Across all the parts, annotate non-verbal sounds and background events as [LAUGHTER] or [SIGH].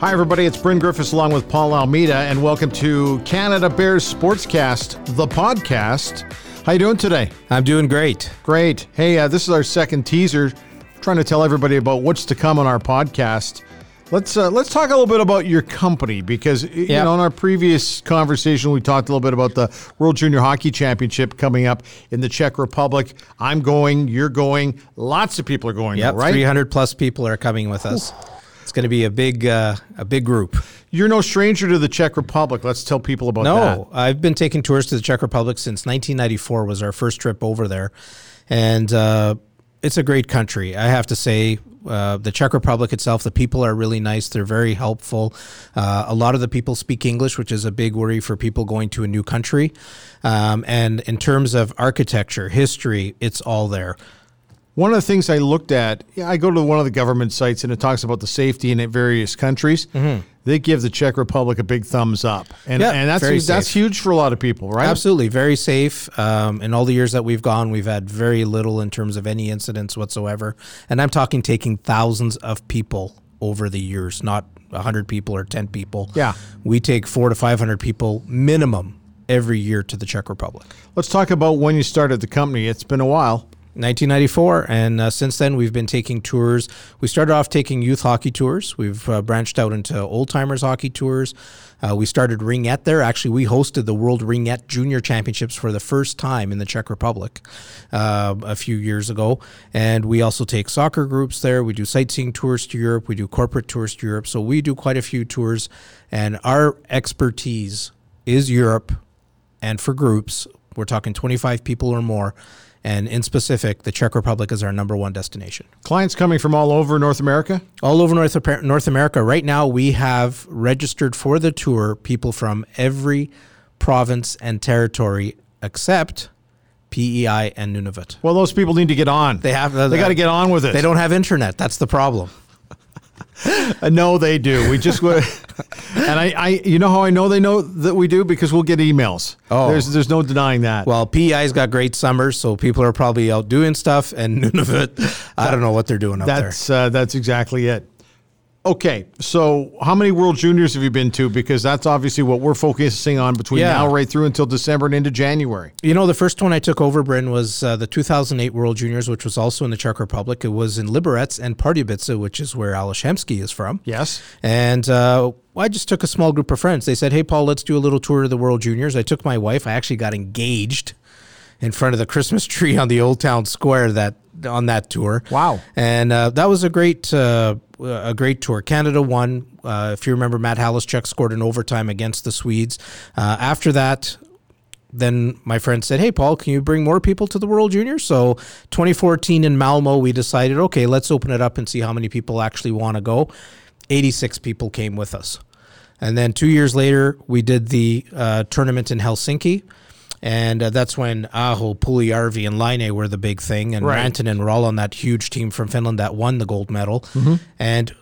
Hi, everybody. It's Bryn Griffiths along with Paul Almeida, and welcome to Canada Bears Sportscast, the podcast. How you doing today? I'm doing great. Great. Hey, uh, this is our second teaser, trying to tell everybody about what's to come on our podcast. Let's uh, let's talk a little bit about your company because you know in our previous conversation we talked a little bit about the World Junior Hockey Championship coming up in the Czech Republic. I'm going, you're going, lots of people are going. Yeah, right? 300 plus people are coming with us. It's going to be a big, uh, a big group. You're no stranger to the Czech Republic. Let's tell people about that. No, I've been taking tours to the Czech Republic since 1994. Was our first trip over there, and uh, it's a great country. I have to say, uh, the Czech Republic itself, the people are really nice. They're very helpful. Uh, a lot of the people speak English, which is a big worry for people going to a new country. Um, and in terms of architecture, history, it's all there. One of the things I looked at, I go to one of the government sites and it talks about the safety in various countries. They give the Czech Republic a big thumbs up, and Yeah, and that's very that's huge for a lot of people, right? Absolutely, very safe. Um, in all the years that we've gone, we've had very little in terms of any incidents whatsoever. And I'm talking taking thousands of people over the years, not 100 people or 10 people. Yeah. We take four to 500 people minimum every year to the Czech Republic. Let's talk about when you started the company. It's been a while. 1994, and uh, since then we've been taking tours. We started off taking youth hockey tours. We've uh, branched out into old timers hockey tours. Uh, we started Ringette there. Actually, we hosted the World Ringette Junior Championships for the first time in the Czech Republic uh, a few years ago. And we also take soccer groups there. We do sightseeing tours to Europe. We do corporate tours to Europe. So we do quite a few tours, and our expertise is Europe and for groups, we're talking 25 people or more. And in specific, the Czech Republic is our number one destination. Clients coming from all over North America. All over North, North America, right now, we have registered for the tour people from every province and territory except PEI and Nunavut. Well, those people need to get on. They have uh, They got to get on with it. They don't have internet. That's the problem. [LAUGHS] Uh, no, they do. We just would. [LAUGHS] and I, I, you know how I know they know that we do because we'll get emails. Oh. there's there's no denying that. Well, PEI's got great summers, so people are probably out doing stuff, and Nunavut, I don't know what they're doing up there. That's uh, that's exactly it. Okay, so how many World Juniors have you been to? Because that's obviously what we're focusing on between Yeah. now right through until December and into January. You know, the first one I took over, Bryn, was uh, the 2008 World Juniors, which was also in the Czech Republic. It was in Liberec and Pardubice, which is where Ales Hemsky is from. Yes. And uh, I just took a small group of friends. They said, "Hey, Paul, let's do a little tour of the World Juniors." I took my wife. I actually got engaged in front of the Christmas tree on the Old Town Square that on that tour. Wow. And uh, that was a great uh, a great tour. Canada won. Uh, if you remember, Matt Halischuk scored in overtime against the Swedes. Uh, after that, then my friend said, "Hey, Paul, can you bring more people to the World Junior?" So, 2014 in Malmo, we decided, okay, let's open it up and see how many people actually want to go. 86 people came with us, and then two years later, we did the uh, tournament in Helsinki. And uh, that's when Aho, Puljujarvi, and Laine were the big thing, and Right. Rantanen were all on that huge team from Finland that won the gold medal. And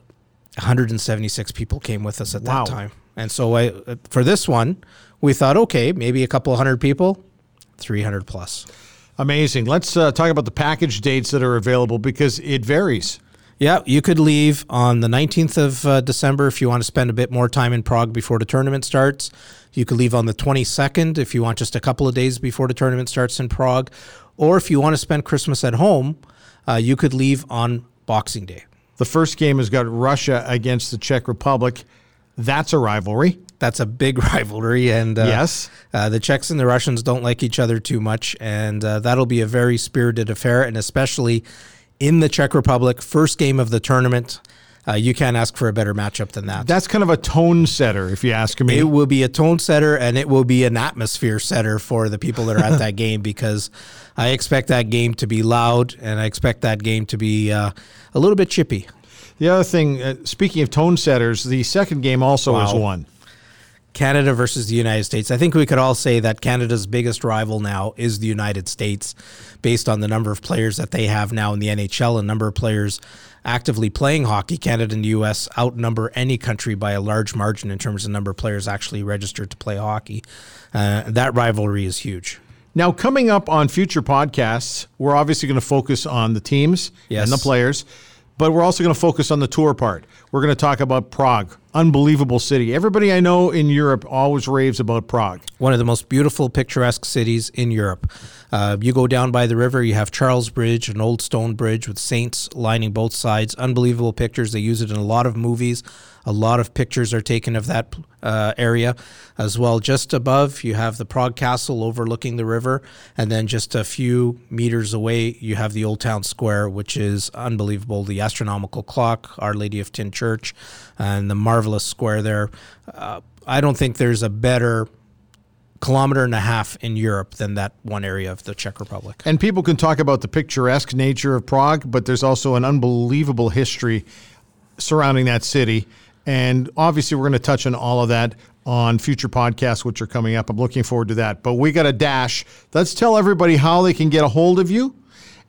176 people came with us at Wow. that time. And so I, uh, for this one, we thought, okay, maybe a couple hundred people, 300 plus. Amazing. Let's uh, talk about the package dates that are available because it varies. Yeah, you could leave on the 19th of uh, December if you want to spend a bit more time in Prague before the tournament starts. You could leave on the 22nd if you want just a couple of days before the tournament starts in Prague. Or if you want to spend Christmas at home, uh, you could leave on Boxing Day. The first game has got Russia against the Czech Republic. That's a rivalry. That's a big [LAUGHS] rivalry, and uh, Yes. uh, the Czechs and the Russians don't like each other too much, and uh, that'll be a very spirited affair, and especially in the Czech Republic, first game of the tournament. Uh, you can't ask for a better matchup than that. That's kind of a tone setter, if you ask me. It will be a tone setter and it will be an atmosphere setter for the people that are at that [LAUGHS] game because I expect that game to be loud and I expect that game to be uh, a little bit chippy. the other thing, uh, speaking of tone setters, the second game also is one. Canada versus the United States. I think we could all say that Canada's biggest rival now is the United States, based on the number of players that they have now in the NHL, a number of players actively playing hockey. Canada and the U.S. outnumber any country by a large margin in terms of number of players actually registered to play hockey. Uh, that rivalry is huge. Now, coming up on future podcasts, we're obviously going to focus on the teams Yes. and the players, but we're also going to focus on the tour part. We're going to talk about Prague, unbelievable city. Everybody I know in Europe always raves about Prague. One of the most beautiful, picturesque cities in Europe. Uh, you go down by the river, you have Charles Bridge, an old stone bridge with saints lining both sides. Unbelievable pictures. They use it in a lot of movies. A lot of pictures are taken of that uh, area as well. Just above, you have the Prague Castle overlooking the river. And then just a few meters away, you have the Old Town Square, which is unbelievable. The astronomical clock, Our Lady of Tyn Church, and the marvelous square there. Uh, I don't think there's a better kilometer and a half in Europe than that one area of the Czech Republic. And people can talk about the picturesque nature of Prague, but there's also an unbelievable history surrounding that city. And obviously, we're going to touch on all of that on future podcasts, which are coming up. I'm looking forward to that. But we got a dash. Let's tell everybody how they can get a hold of you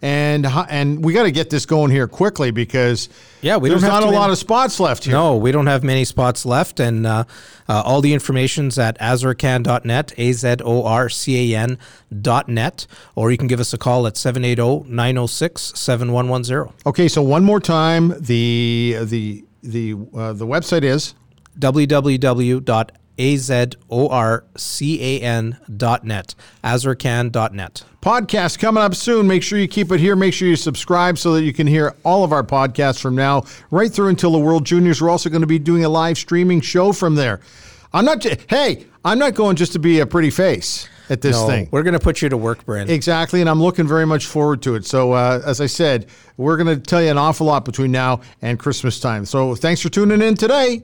and and we got to get this going here quickly because yeah, we there's don't not a many, lot of spots left here. No, we don't have many spots left, and uh, uh, all the information's at azorcan.net, a z o r c a n dot net, or you can give us a call at 780-906-7110. Okay, so one more time, the the the uh, the website is www a-Z-O-R-C-A-N.net, azorcan.net. Podcast coming up soon. Make sure you keep it here. Make sure you subscribe so that you can hear all of our podcasts from now right through until the World Juniors. We're also going to be doing a live streaming show from there. I'm not, hey, I'm not going just to be a pretty face at this no, thing. We're going to put you to work, Brent. Exactly, and I'm looking very much forward to it. So, uh, as I said, we're going to tell you an awful lot between now and Christmas time. So, thanks for tuning in today.